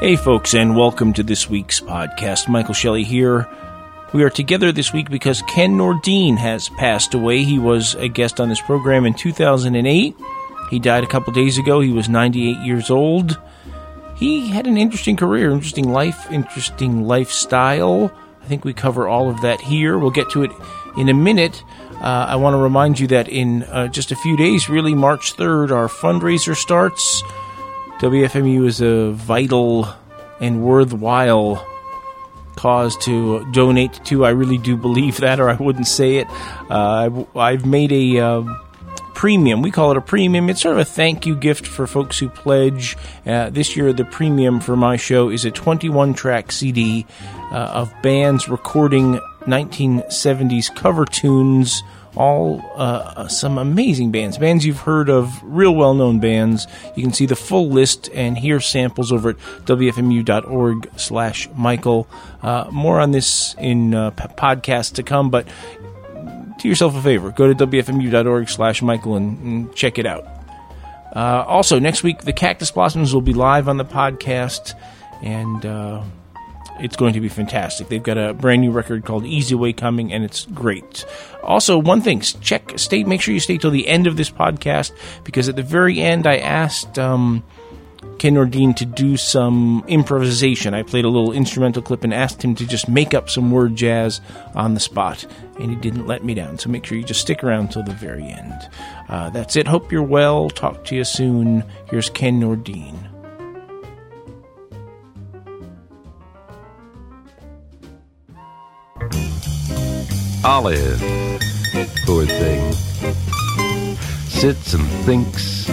Hey, folks, and welcome to this week's podcast. Michael Shelley here. We are together this week because Ken Nordine has passed away. He was a guest on this program in 2008. He died a couple days ago. He was 98 years old. He had an interesting career, interesting life, interesting lifestyle. I think we cover all of that here. We'll get to it in a minute. Uh, I want to remind you that in uh, just a few days, really March 3rd, our fundraiser starts. WFMU is a vital and worthwhile cause to donate to. I really do believe that, or I wouldn't say it. Uh, I've made a uh, premium. We call it a premium. It's sort of a thank you gift for folks who pledge. Uh, this year, the premium for my show is a 21 track CD uh, of bands recording 1970s cover tunes all uh, some amazing bands, bands you've heard of, real well known bands. You can see the full list and hear samples over at wfmu.org slash Michael. Uh, more on this in uh, p- podcasts to come, but do yourself a favor. Go to wfmu.org slash Michael and, and, check it out. Uh, also, next week, the Cactus Blossoms will be live on the podcast, and uh, it's going to be fantastic. They've got a brand new record called Easy Way coming, and it's great. Also, one thing, check, stay, make sure you stay till the end of this podcast because at the very end, I asked um, Ken Nordine to do some improvisation. I played a little instrumental clip and asked him to just make up some word jazz on the spot, and he didn't let me down. So make sure you just stick around till the very end. Uh, that's it. Hope you're well. Talk to you soon. Here's Ken Nordine. Olive, poor thing, sits and thinks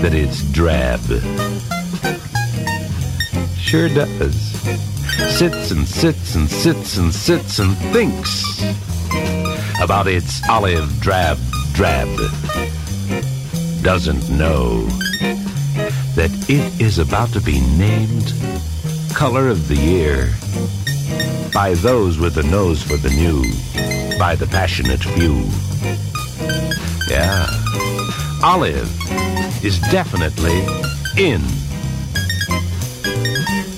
that it's drab. Sure does. Sits and sits and sits and sits and thinks about its olive drab drab. Doesn't know that it is about to be named Color of the Year by those with a nose for the new, by the passionate few. Yeah, olive is definitely in.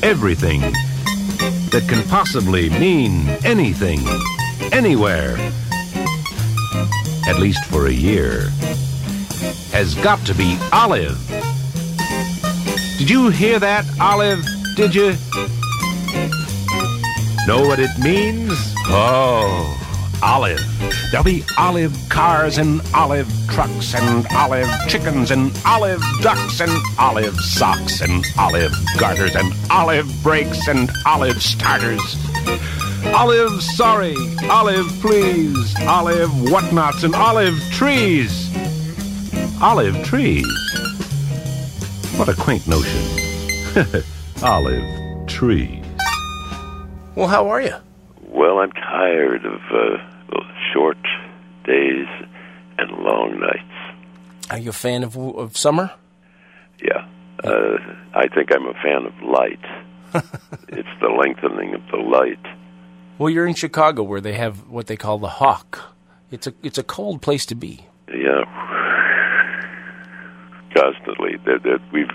Everything that can possibly mean anything, anywhere, at least for a year, has got to be olive. Did you hear that, Olive? Did you? Know what it means? Oh, olive. There'll be olive cars and olive trucks and olive chickens and olive ducks and olive socks and olive garters and olive brakes and olive starters. Olive sorry, olive please, olive whatnots and olive trees. Olive trees. What a quaint notion. olive trees. Well, how are you? Well, I'm tired of uh, short days and long nights. Are you a fan of of summer? Yeah, uh, I think I'm a fan of light. it's the lengthening of the light. Well, you're in Chicago, where they have what they call the hawk. It's a it's a cold place to be. Yeah, constantly. That, that we've.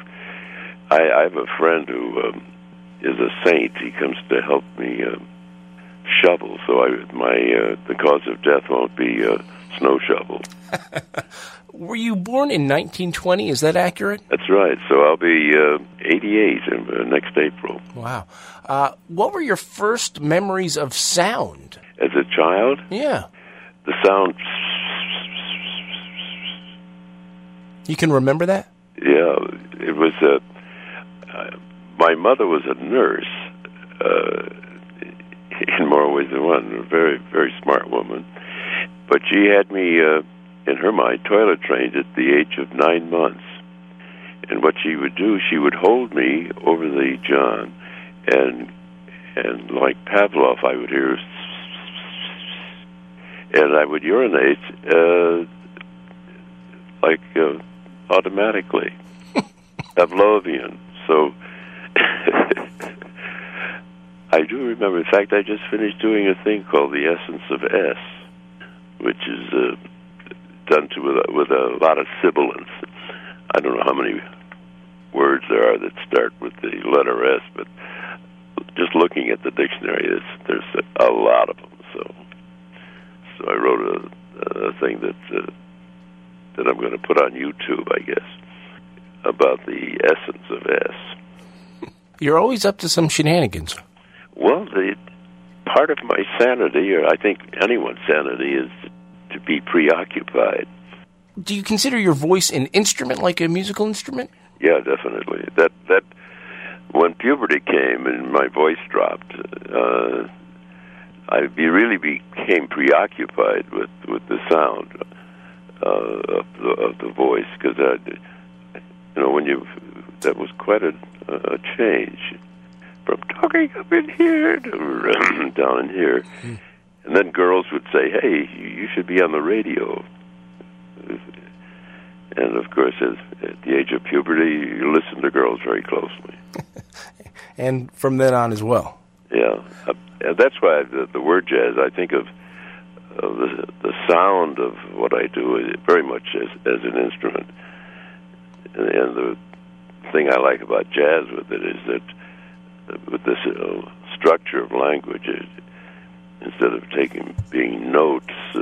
I, I have a friend who um, is a saint. He comes to help me uh, shovel, so I my uh, the cause of death won't be uh, snow shovel. Were you born in 1920? Is that accurate? That's right. So I'll be uh, 88 in, uh, next April. Wow. Uh, what were your first memories of sound? As a child? Yeah. The sound. You can remember that? Yeah. It was a. Uh, my mother was a nurse uh, in more ways than one. A very, very smart woman. But she had me, uh, in her mind, toilet trained at the age of nine months. And what she would do, she would hold me over the john, and and like Pavlov, I would hear, and I would urinate uh, like uh, automatically, Pavlovian. So I do remember. In fact, I just finished doing a thing called the Essence of S, which is uh, done to with a, with a lot of sibilance. I don't know how many words there are that start with the letter S, but just looking at the dictionary, there's, there's a lot of them. So, so I wrote a, a thing that uh, that I'm going to put on YouTube, I guess, about the essence of S. You're always up to some shenanigans. Well, the part of my sanity, or I think anyone's sanity, is to be preoccupied. Do you consider your voice an instrument, like a musical instrument? Yeah, definitely. That that when puberty came and my voice dropped, uh, I be, really became preoccupied with with the sound uh, of, the, of the voice because I, you know when you that was quite a, a change from talking up in here to down in here, mm. and then girls would say, "Hey, you should be on the radio." And of course, at, at the age of puberty, you listen to girls very closely. and from then on as well. Yeah, uh, and that's why the, the word jazz. I think of, of the the sound of what I do very much as as an instrument, and, and the thing I like about jazz with it is that with this uh, structure of language, it, instead of taking being notes uh,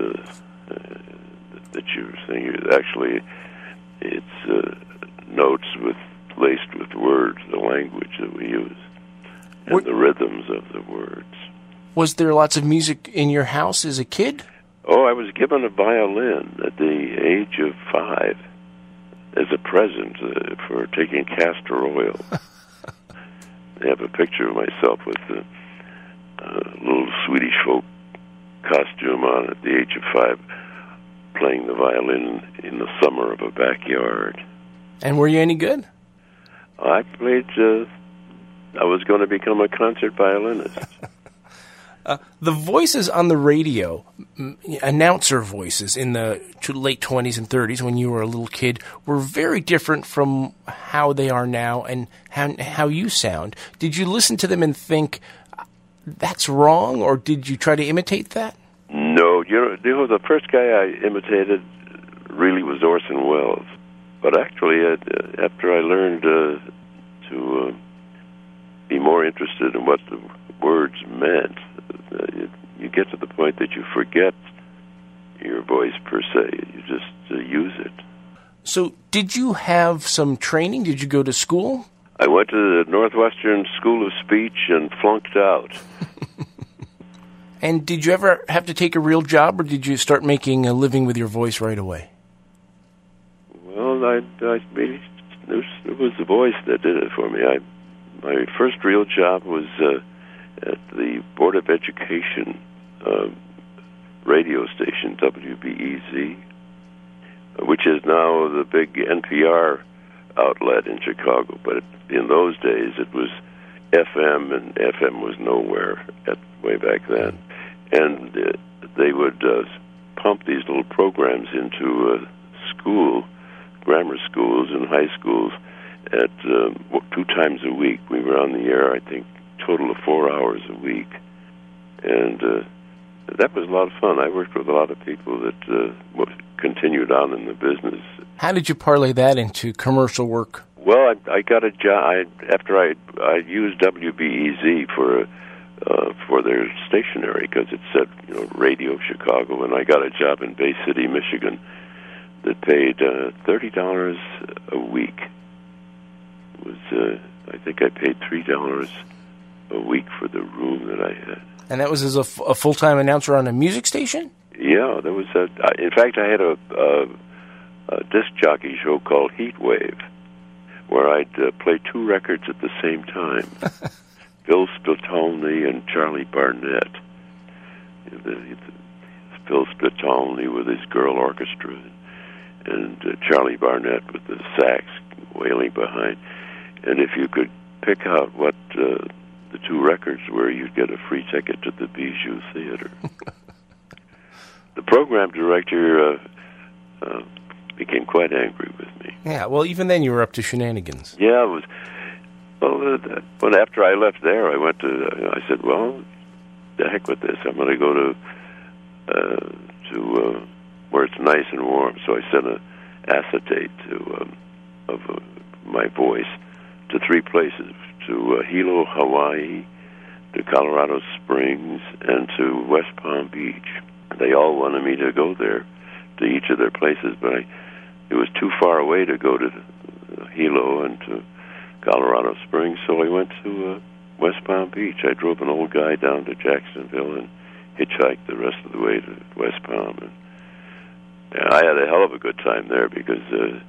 uh, that you're saying, actually it's uh, notes with laced with words, the language that we use, and what, the rhythms of the words. Was there lots of music in your house as a kid? Oh, I was given a violin at the age of five as a present uh, for taking castor oil. have a picture of myself with a uh, little Swedish folk costume on at the age of five, playing the violin in the summer of a backyard. And were you any good? I played. Uh, I was going to become a concert violinist. uh, the voices on the radio, announcer voices in the late 20s and 30s when you were a little kid, were very different from how they are now and how, how you sound. Did you listen to them and think, that's wrong, or did you try to imitate that? No. You know, you know the first guy I imitated really was Orson Welles. But actually, uh, after I learned uh, to uh, be more interested in what the words meant, uh, you, get to the point that you forget your voice per se. You just uh, use it. So, did you have some training? Did you go to school? I went to the Northwestern School of Speech and flunked out. and did you ever have to take a real job, or did you start making a living with your voice right away? Well, I, I it was, it was the voice that did it for me. I my first real job was uh, at the Board of Education uh, radio station WBEZ, which is now the big NPR outlet in Chicago. But in those days, it was FM, and FM was nowhere at way back then. And uh, they would uh, pump these little programs into a school grammar schools and high schools at uh, two times a week. We were on the air, I think, total of four hours a week, and uh, that was a lot of fun. I worked with a lot of people that uh, continued on in the business. How did you parlay that into commercial work? Well, I, I got a job I, after I I used WBEZ for. Uh, for their stationery because it said you know Radio Chicago, and I got a job in Bay City, Michigan, that paid uh, thirty dollars a week. It was uh, I think I paid three dollars a week for the room that I had. And that was as a, f- a full time announcer on a music station. Yeah, there was a. In fact, I had a, a, a disc jockey show called Heat Wave, where I'd uh, play two records at the same time. Phil Spitalny and Charlie Barnet. The, the, Phil Spitalny with his girl orchestra, and uh, Charlie Barnet with the sax wailing behind. And if you could pick out what uh, the two records where you'd get a free ticket to the Bijou Theater. the program director uh, uh, became quite angry with me. Yeah, well, even then you were up to shenanigans. Yeah, it was. Well, uh, but after I left there, I went to. Uh, I said, "Well, the heck with this. I'm going to go to uh, to uh, where it's nice and warm. So I sent a acetate to um, of uh, my voice, to three places: to uh, Hilo, Hawaii, to Colorado Springs, and to West Palm Beach. They all wanted me to go there to each of their places, but I, it was too far away to go to Hilo and to Colorado Springs, so I went to uh, West Palm Beach. I drove an old guy down to Jacksonville and hitchhiked the rest of the way to West Palm. And, and I had a hell of a good time there because uh,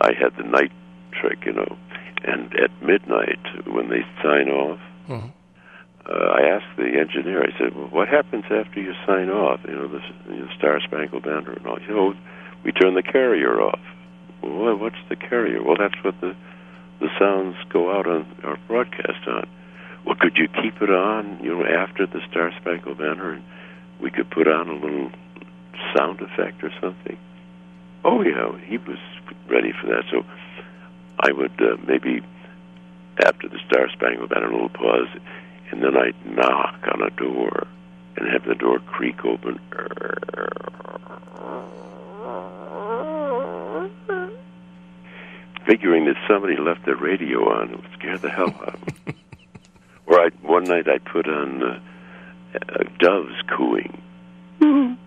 I had the night trick, you know. And at midnight, when they sign off, mm-hmm. uh, I asked the engineer. I said, "Well, what happens after you sign off? You know, the, the Star Spangled Banner and all. You know, we turn the carrier off. Well, what's the carrier? Well, that's what the the sounds go out on our broadcast on. Well, could you keep it on, you know, after the Star Spangled Banner, and we could put on a little sound effect or something? Oh yeah, he was ready for that. So I would uh, maybe after the Star Spangled Banner, a little pause, and then I'd knock on a door and have the door creak open. figuring that somebody left the radio on. It would scare the hell out of me. or I one night I put on uh, uh, doves cooing. and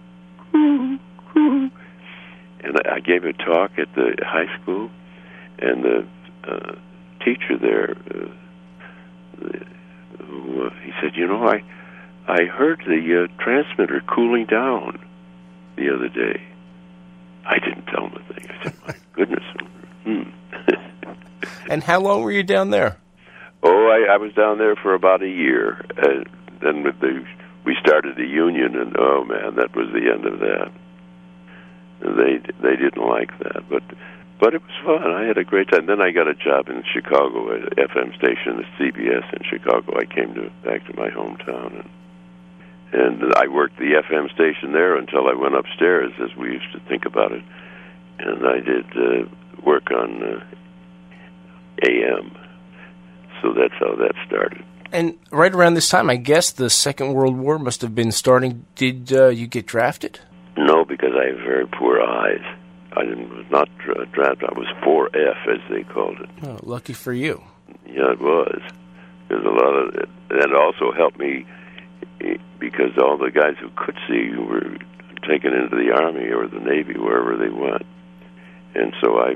I, I gave a talk at the high school, and the uh, teacher there, uh, who, uh, he said, "You know, I I heard the uh, transmitter cooling down the other day." I didn't tell him a thing. I said, "My goodness, hmm." and how long were you down there? Oh, I, I was down there for about a year. Uh, then with the, we started the union, and oh man, that was the end of that. They they didn't like that, but but it was fun. I had a great time. Then I got a job in Chicago at an FM station, the CBS in Chicago. I came to back to my hometown, and and I worked the FM station there until I went upstairs, as we used to think about it. And I did uh, work on uh, AM. So that's how that started. And right around this time, I guess the Second World War must have been starting. Did uh, you get drafted? No, because I have very poor eyes. I was not dra- drafted. I was 4F, as they called it. Oh, lucky for you. Yeah, it was. There's a lot of it. That also helped me because all the guys who could see were taken into the Army or the Navy, wherever they went. And so I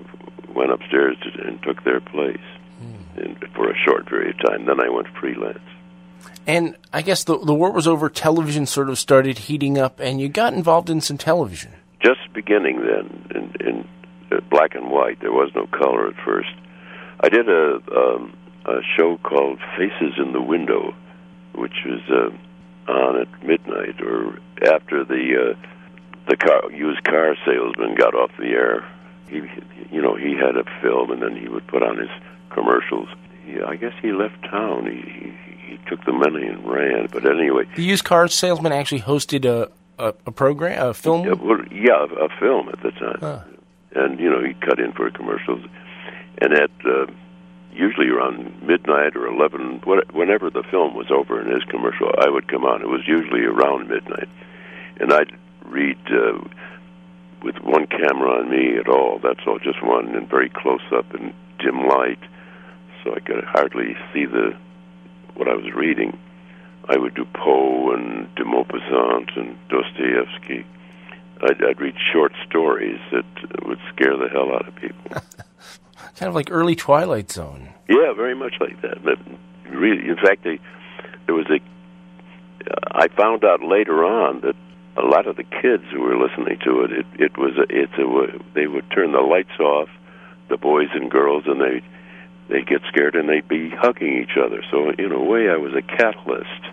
went upstairs to, and took their place mm. and for a short period of time. Then I went freelance. And I guess the the war was over. Television sort of started heating up, and you got involved in some television. Just beginning then, in, in uh, black and white. There was no color at first. I did a um, a show called Faces in the Window, which was uh, on at midnight or after the uh, the car used car salesman got off the air he, you know, he had a film, and then he would put on his commercials. He, I guess he left town. He, he he took the money and ran. But anyway, the used car salesman actually hosted a a, a program, a film. Yeah, well, yeah, a film at the time. Huh. And you know, he cut in for commercials, and at uh, usually around midnight or eleven, whenever the film was over and his commercial, I would come on. It was usually around midnight, and I'd read. Uh, with one camera on me at all. That's all, just one, and very close up and dim light, so I could hardly see the what I was reading. I would do Poe and de Maupassant and Dostoevsky. I'd, I'd read short stories that would scare the hell out of people. kind of like early Twilight Zone. Yeah, very much like that. But really, in fact, they, there was a. I found out later on that a lot of the kids who were listening to it, it, it was a, it's a they would turn the lights off, the boys and girls, and they they get scared and they'd be hugging each other. So in a way, I was a catalyst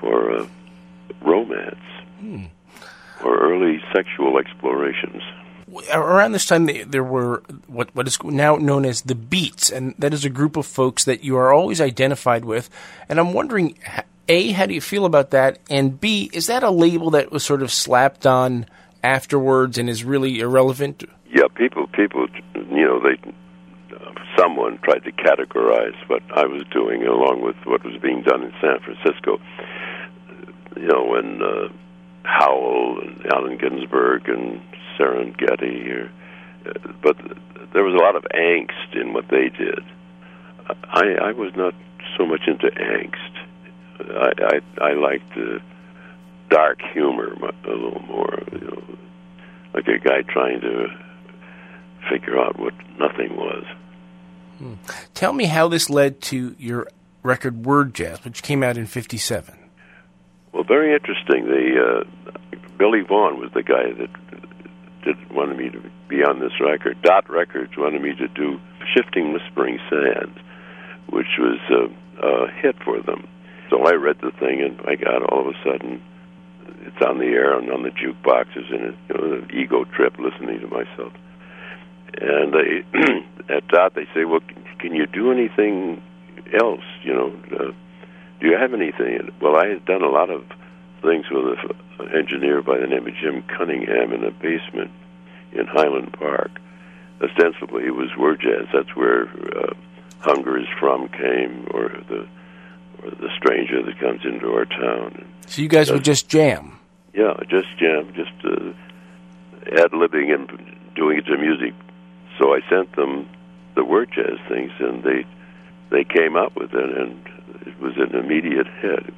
for uh, romance hmm. or early sexual explorations. Around this time, there were what what is now known as the Beats, and that is a group of folks that you are always identified with. And I'm wondering a, how do you feel about that? And B, is that a label that was sort of slapped on afterwards and is really irrelevant? Yeah, people, people, you know, they, someone tried to categorize what I was doing along with what was being done in San Francisco. You know, when uh, Howl and Allen Ginsberg and Ferlinghetti, or, uh, but there was a lot of angst in what they did. I I was not so much into angst. I I, I liked uh, dark humor a little more. You know, like a guy trying to figure out what nothing was. Hmm. Tell me how this led to your record Word Jazz, which came out in '57. Well, very interesting. The uh, Billy Vaughn was the guy that did wanted me to be on this record. Dot Records wanted me to do "Shifting Whispering Sands," which was a, a hit for them. So I read the thing, and I got all of a sudden it's on the air and on the jukeboxes, and it, you know, the ego trip listening to myself. And they at Dot they say, "Well, can you do anything else? You know, uh, do you have anything?" Well, I had done a lot of things with an engineer by the name of Jim Cunningham in a basement in Highland Park. Ostensibly, it was word jazz. That's where uh, "Hunger Is From" came, or the or the stranger that comes into our town. So you guys would just jam. Yeah, just jam, just uh, ad libbing and doing it to music. So I sent them the word jazz things, and they they came up with it, and it was an immediate hit.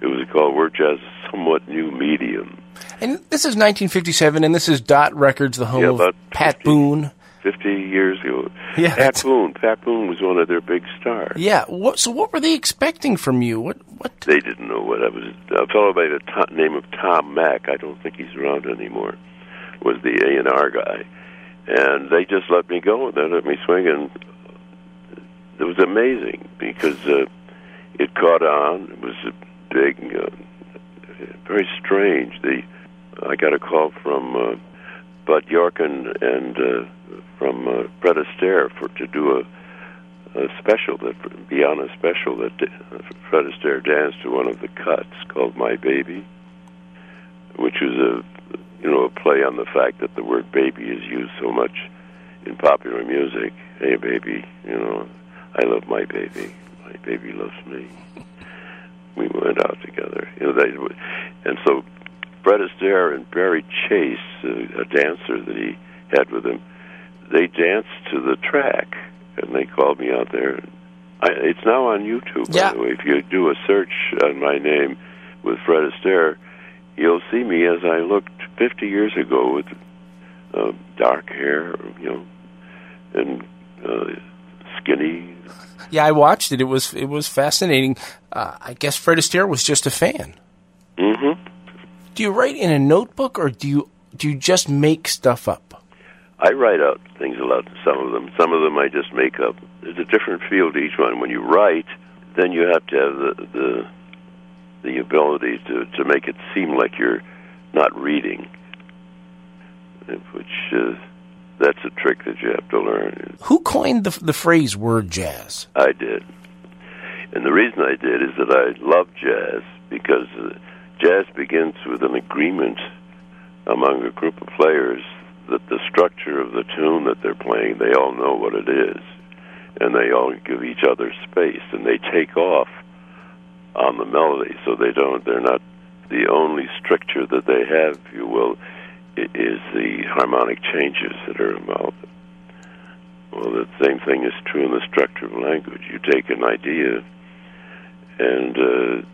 It was called Word Jazz, somewhat new medium. And this is 1957, and this is Dot Records, the home yeah, of Pat 50, Boone. 50 years ago. Yeah, Pat Boone. Pat Boone was one of their big stars. Yeah. What, so what were they expecting from you? What? What? They didn't know what I was. A fellow by the name of Tom Mack. I don't think he's around anymore. Was the A and R guy, and they just let me go. They let me swing, and it was amazing because uh, it caught on. It was a big, uh, very strange. The I got a call from uh, Bud Yorkin and uh, from uh, Fred Astaire for to do a, a special that be on a special that uh, Fred Astaire danced to one of the cuts called "My Baby," which was a you know a play on the fact that the word "baby" is used so much in popular music. Hey, baby, you know, I love my baby. My baby loves me. We went out together, you know. They, and so Fred Astaire and Barry Chase, uh, a dancer that he had with him, they danced to the track, and they called me out there. I, it's now on YouTube, by the way. If you do a search on my name with Fred Astaire, you'll see me as I looked 50 years ago with uh, dark hair, you know, and uh, skinny. Yeah, I watched it. It was it was fascinating. Uh, I guess Fred Astaire was just a fan. Mm-hmm. Do you write in a notebook, or do you do you just make stuff up? I write out things a lot. Some of them, some of them I just make up. There's a different feel to each one. When you write, then you have to have the the, the ability to to make it seem like you're not reading, which uh, that's a trick that you have to learn. Who coined the the phrase "word jazz"? I did, and the reason I did is that I love jazz because uh, jazz begins with an agreement among a group of players that the structure of the tune that they're playing, they all know what it is, and they all give each other space, and they take off on the melody, so they don't. They're not the only stricture that they have, if you will, is the harmonic changes that are involved. Well, the same thing is true in the structure of language. You take an idea, and uh,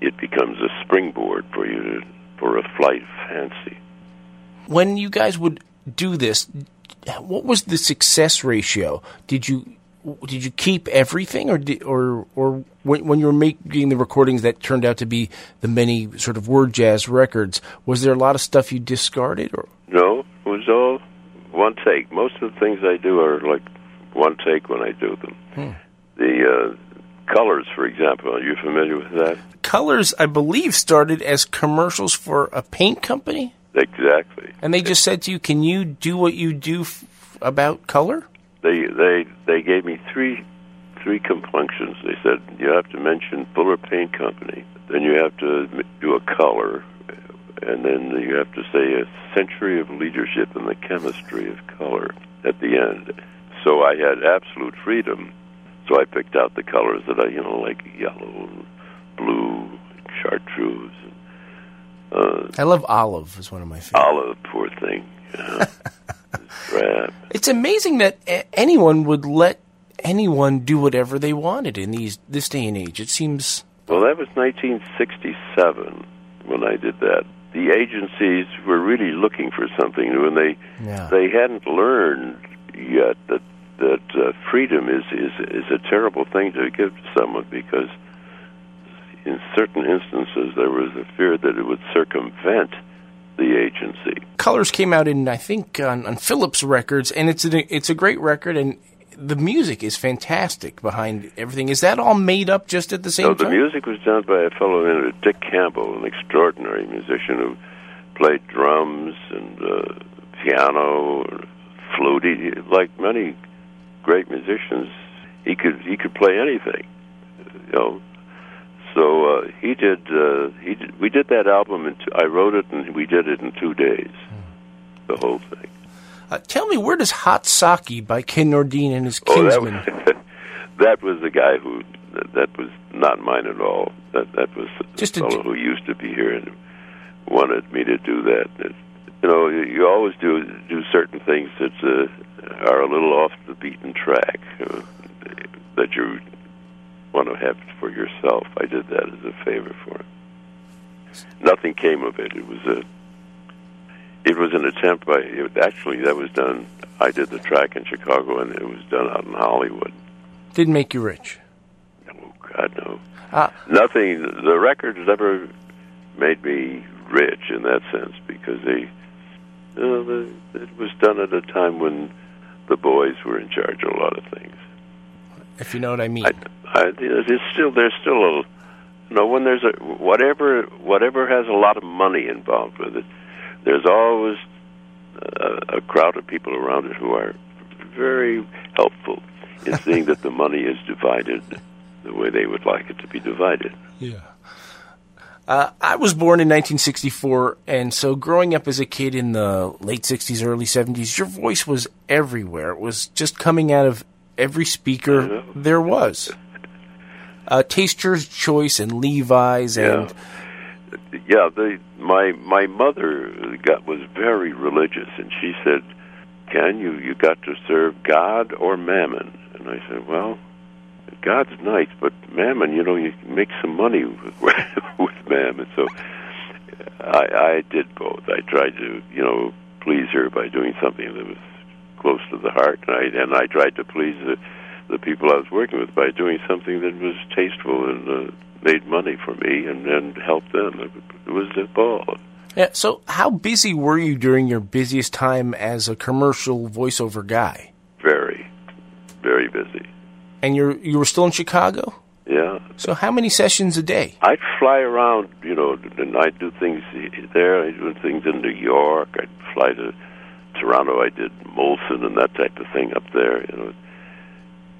it becomes a springboard for you to, for a flight of fancy. When you guys would do this, what was the success ratio? Did you did you keep everything, or did, or or when, when you were making the recordings that turned out to be the many sort of word jazz records, was there a lot of stuff you discarded? Or No, it was all one take. Most of the things I do are like one take when I do them. The uh, colors, for example, are you familiar with that? Colors, I believe, started as commercials for a paint company, Exactly. and they just said to you, "Can you do what you do f- about color?" They they they gave me three three compunctions. They said you have to mention Fuller Paint Company, then you have to do a color, and then you have to say a century of leadership in the chemistry of color at the end. So I had absolute freedom. So I picked out the colors that I you know like yellow, and blue, and chartreuse, And, uh, I love olive. Is one of my favorites. olive. Poor thing. Yeah. Drab. it's amazing that a- anyone would let anyone do whatever they wanted in these this day and age. It seems Well, that was 1967 when I did that. The agencies were really looking for something new, and they Yeah. they hadn't learned yet that that uh, freedom is, is is a terrible thing to give to someone because in certain instances there was a fear that it would circumvent the agency. Colors came out in I think on, on Philips Records, and it's a, it's a great record, and the music is fantastic behind everything. Is that all made up just at the same time, So the music was done by a fellow named Dick Campbell, an extraordinary musician who played drums and uh, piano, flute. He, like many great musicians, he could he could play anything, you know. So uh, he did. Uh, he did, we did that album, and I wrote it, and we did it in two days. The whole thing. Uh, tell me, where does Hot Saki by Ken Nordine and his Oh, that was, that was the guy who that was not mine at all. That that was Just a fellow who used to be here and wanted me to do that. It, you know, you, you always do do certain things that uh, are a little off the beaten track uh, that you want to have for yourself. I did that as a favor for him. Nothing came of it. It was a it was an attempt by it, actually that was done I did the track in Chicago and it was done out in Hollywood. Didn't make you rich. Oh God no. Ah. Nothing the records never made me rich in that sense because they you know, the, it was done at a time when the boys were in charge of a lot of things. If you know what I mean. I, I, it's still there's still a you know when there's a whatever whatever has a lot of money involved with it. There's always a, a crowd of people around it who are very helpful in seeing that the money is divided the way they would like it to be divided. Yeah. Uh, I was born in 1964, and so growing up as a kid in the late 60s, early 70s, your voice was everywhere. It was just coming out of every speaker there was. Uh, Taster's Choice and Levi's and Yeah, the my my mother got was very religious, and she said, "Can you you got to serve God or Mammon?" And I said, "Well, God's nice, but Mammon, you know, you can make some money with, with Mammon." So I I did both. I tried to you know please her by doing something that was close to the heart, and I and I tried to please the the people I was working with by doing something that was tasteful and uh, made money for me and and helped them. It, was a ball. yeah. So, how busy were you during your busiest time as a commercial voiceover guy? Very, very busy. And you you were still in Chicago. Yeah, So, how many sessions a day? I'd fly around, you know, and I'd do things there. I'd do things in New York. I'd fly to Toronto. I did Molson and that type of thing up there. You know,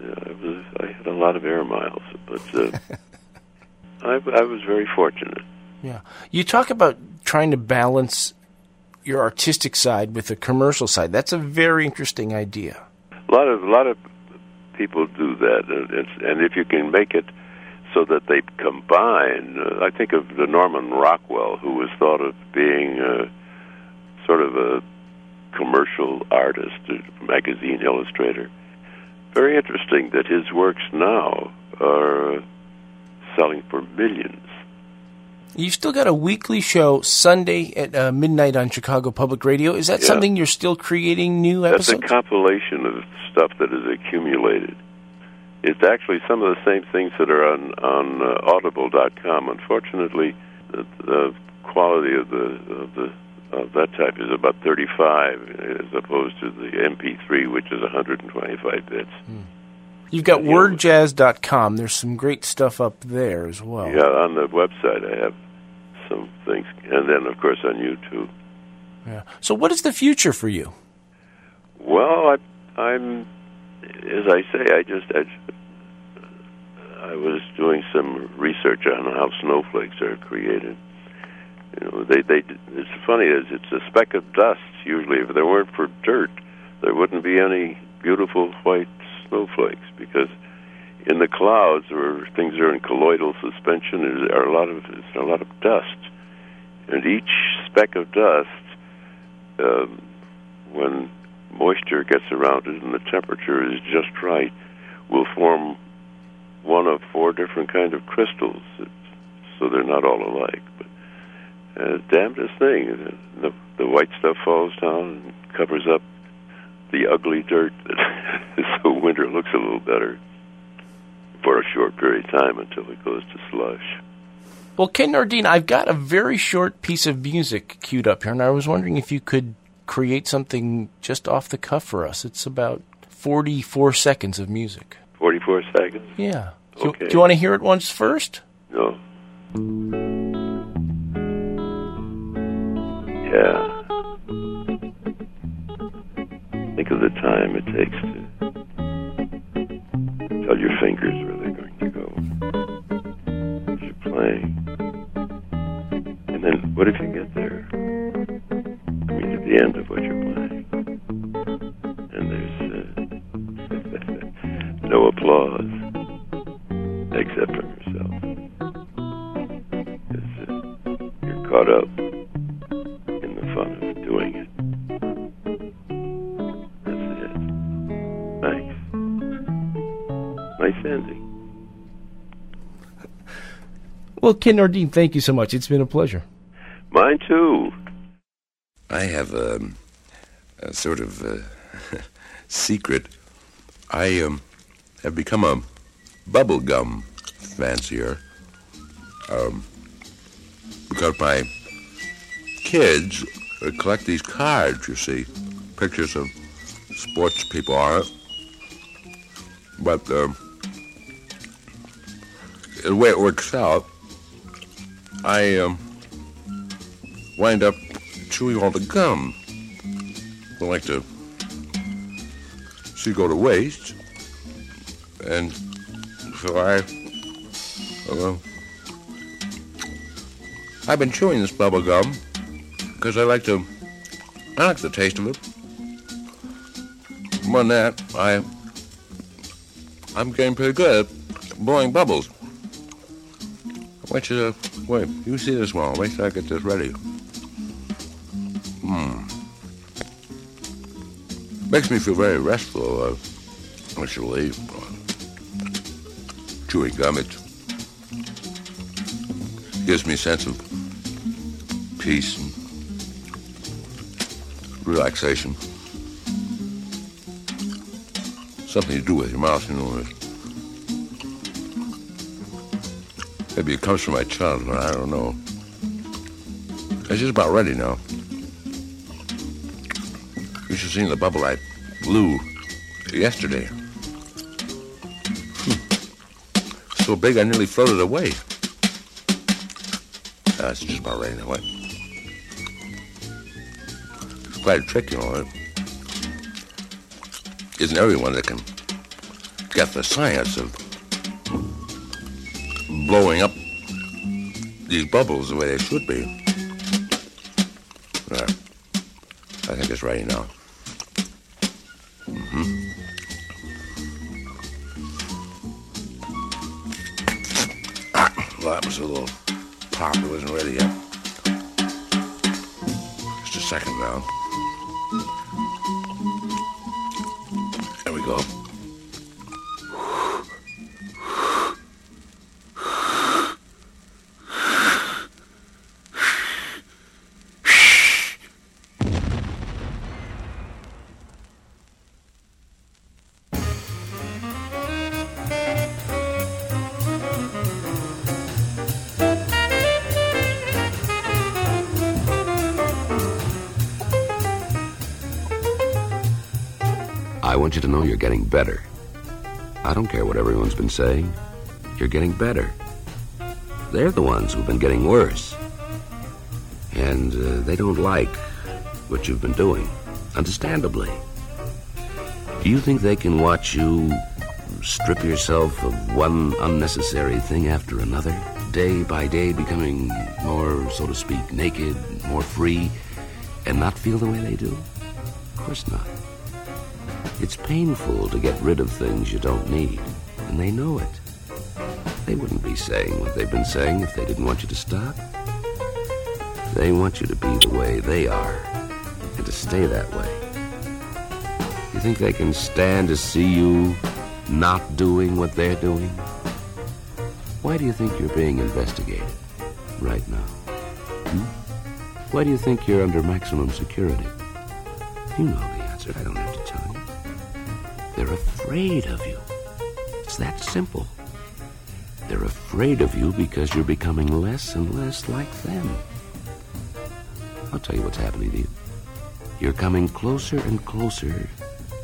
yeah, was I had a lot of air miles, but uh, I, I was very fortunate. Yeah. You talk about trying to balance your artistic side with the commercial side. That's a very interesting idea. A lot of a lot of people do that, and, it's, and if you can make it so that they combine, uh, I think of the Norman Rockwell, who was thought of being uh, sort of a commercial artist, a magazine illustrator. Very interesting that his works now are selling for millions. You've still got a weekly show Sunday at uh, midnight on Chicago Public Radio. Is that Yeah. something you're still creating new That's a compilation of stuff that is accumulated. It's actually some of the same things that are on on uh, Audible.com. Unfortunately, the, the quality of the of the of that type is about 35, as opposed to the MP3, which is 125 bits. Hmm. You've got Yeah. wordjazz.com. There's some great stuff up there as well. Yeah, on the website I have some things, and then of course on YouTube. Yeah. So, what is the future for you? Well, I, I'm, as I say, I just, I, I was doing some research on how snowflakes are created. You know, they, they, it's funny is it's a speck of dust. Usually, if there weren't for dirt, there wouldn't be any beautiful white snowflakes because in the clouds where things are in colloidal suspension there are a lot of there's a lot of dust, and each speck of dust, um, when moisture gets around it and the temperature is just right, will form one of four different kind of crystals. It's, so they're not all alike. But uh, damnedest thing, the, the white stuff falls down and covers up the ugly dirt. so winter looks a little better for a short period of time until it goes to slush. Well, Ken Nordine, I've got a very short piece of music queued up here, and I was wondering if you could create something just off the cuff for us. It's about 44 seconds of music. 44 seconds? Yeah. Do, okay. do you want to hear it once first? No. Yeah. Think of the time it takes to tell your fingers where they're going to go as you're playing. And then what if you get there? I mean, at the end of what you're playing. And there's uh, no applause Well, Ken Nordine, thank you so much. It's been a pleasure. Mine too. I have a, a sort of a secret. I um, have become a bubblegum fancier um, because my kids collect these cards, you see, pictures of sports people on it. But um, the way it works out, I um, wind up chewing all the gum. I like to see go to waste, and so I, uh, I've been chewing this bubble gum because I like to, I like the taste of it. More than that, I, I'm getting pretty good at blowing bubbles. Wait till, uh, wait, you see this one. Wait till I get this ready. Hmm. Makes me feel very restful, uh, actually. Chewing gum, it gives me a sense of peace and relaxation. Something to do with your mouth, you know. Maybe it comes from my childhood, I don't know. It's just about ready now. You should have seen the bubble I blew yesterday. Hmm. So big I nearly floated away. Uh, it's just about ready now. What? It's quite a trick, you know. It isn't everyone that can get the science of blowing up these bubbles the way they should be. Right. I think it's ready now. Mm-hmm. Ah, well, that was a little pop. It wasn't ready yet. Just a second now. Know you're getting better. I don't care what everyone's been saying. You're getting better. They're the ones who've been getting worse. And uh, they don't like what you've been doing, understandably. Do you think they can watch you strip yourself of one unnecessary thing after another, day by day becoming more, so to speak, naked, more free, and not feel the way they do? Of course not. It's painful to get rid of things you don't need, and they know it. They wouldn't be saying what they've been saying if they didn't want you to stop. They want you to be the way they are, and to stay that way. You think they can stand to see you not doing what they're doing? Why do you think you're being investigated right now? Hmm? Why do you think you're under maximum security? You know the answer. I don't you. They're afraid of you. It's that simple. They're afraid of you because you're becoming less and less like them. I'll tell you what's happening to you. You're coming closer and closer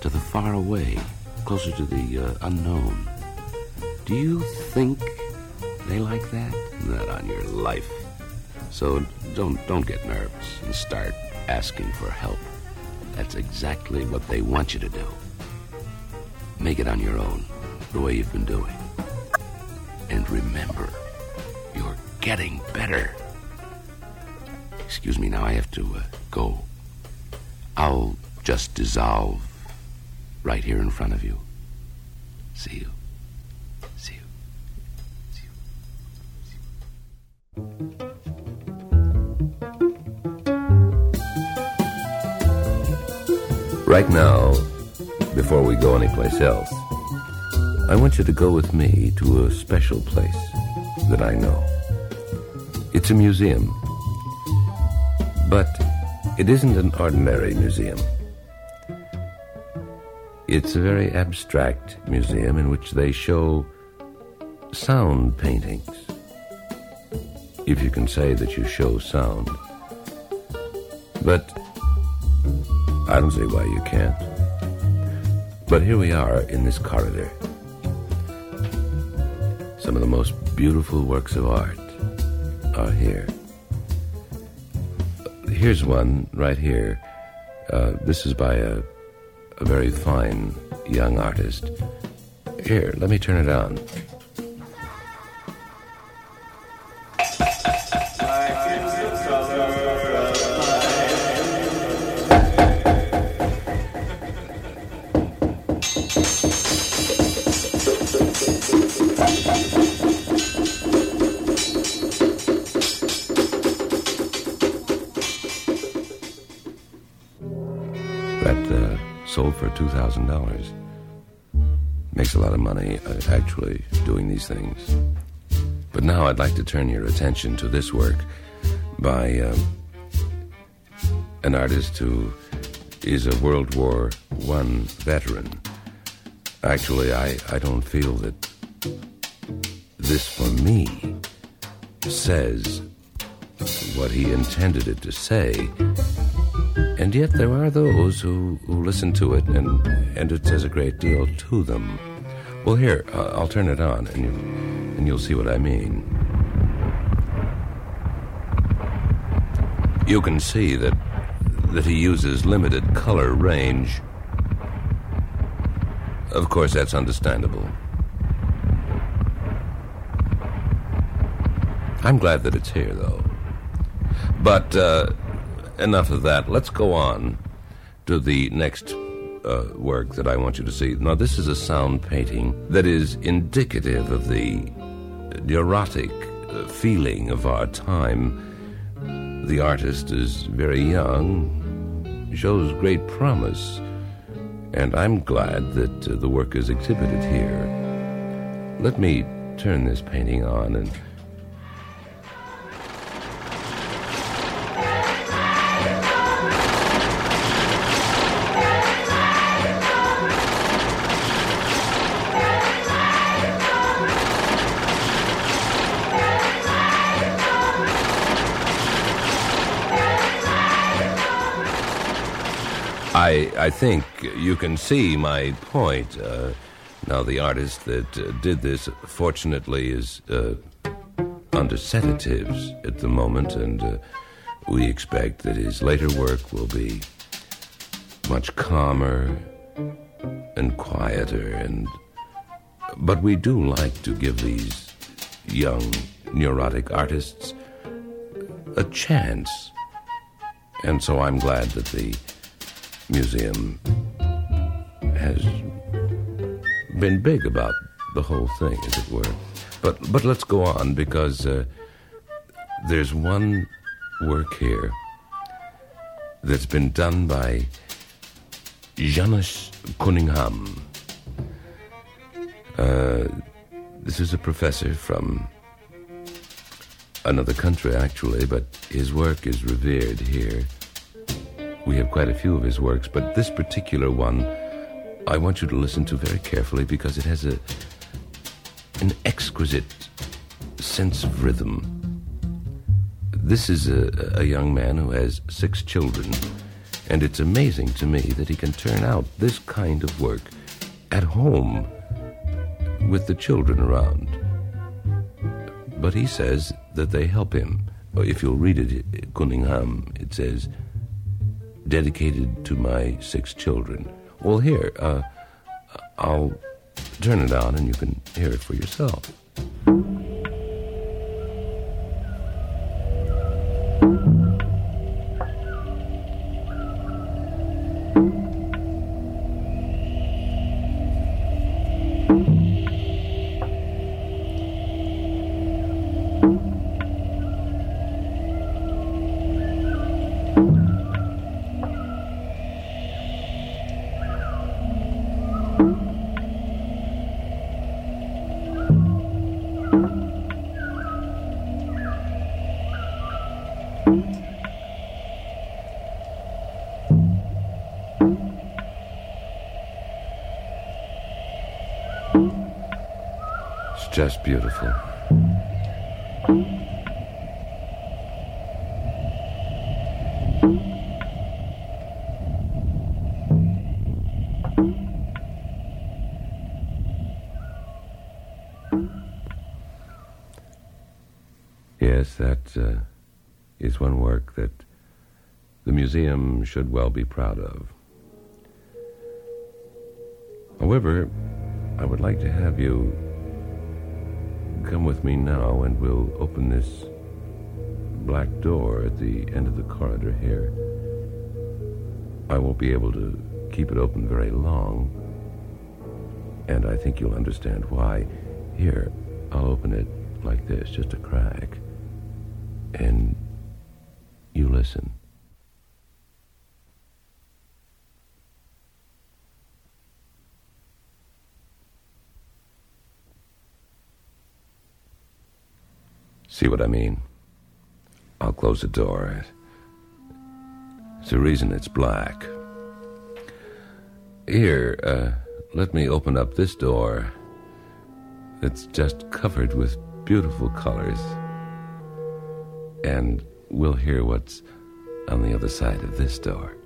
to the far away, closer to the uh, unknown. Do you think they like that? Not on your life. So don't don't get nervous and start asking for help. That's exactly what they want you to do. Make it on your own, the way you've been doing. And remember, you're getting better. Excuse me, now I have to uh, go. I'll just dissolve right here in front of you. See you. See you. See you. See you. Right now, before we go anyplace else, I want you to go with me to a special place that I know. It's a museum, but it isn't an ordinary museum. It's a very abstract museum in which they show sound paintings. If you can say that you show sound. But I don't see why you can't. But here we are in this corridor. Some of the most beautiful works of art are here. Here's one right here. Uh, this is by a, a very fine young artist. Here, let me turn it on. For $2,000. Makes a lot of money, uh, actually, doing these things. But now I'd like to turn your attention to this work by uh, an artist who is a World War I veteran. Actually, I, I don't feel that this, for me, says what he intended it to say and yet there are those who, who listen to it and, and it says a great deal to them. Well, here, uh, I'll turn it on and, you, and you'll see what I mean. You can see that, that he uses limited color range. Of course, that's understandable. I'm glad that it's here, though. But, uh, enough of that. Let's go on to the next uh, work that I want you to see. Now, this is a sound painting that is indicative of the neurotic uh, feeling of our time. The artist is very young, shows great promise, and I'm glad that uh, the work is exhibited here. Let me turn this painting on and I, I think you can see my point. Uh, now, the artist that uh, did this, fortunately, is uh, under sedatives at the moment, and uh, we expect that his later work will be much calmer and quieter. And but we do like to give these young neurotic artists a chance, and so I'm glad that the museum has been big about the whole thing, as it were. But but let's go on because uh, there's one work here that's been done by Janusz Cunningham. Uh, this is a professor from another country, actually, but his work is revered here. We have quite a few of his works, but this particular one I want you to listen to very carefully because it has a an exquisite sense of rhythm. This is a, a young man who has six children, and it's amazing to me that he can turn out this kind of work at home with the children around. But he says that they help him. If you'll read it, Cunningham, it says, dedicated to my six children. Well, here, uh, I'll turn it on and you can hear it for yourself. Just beautiful. Yes, that uh, is one work that the museum should well be proud of. However, I would like to have you come with me now and we'll open this black door at the end of the corridor here. I won't be able to keep it open very long, and I think you'll understand why. Here, I'll open it like this, just a crack, and you listen. See what I mean? I'll close the door. It's the reason it's black. Here, uh, let me open up this door. It's just covered with beautiful colors. And we'll hear what's on the other side of this door.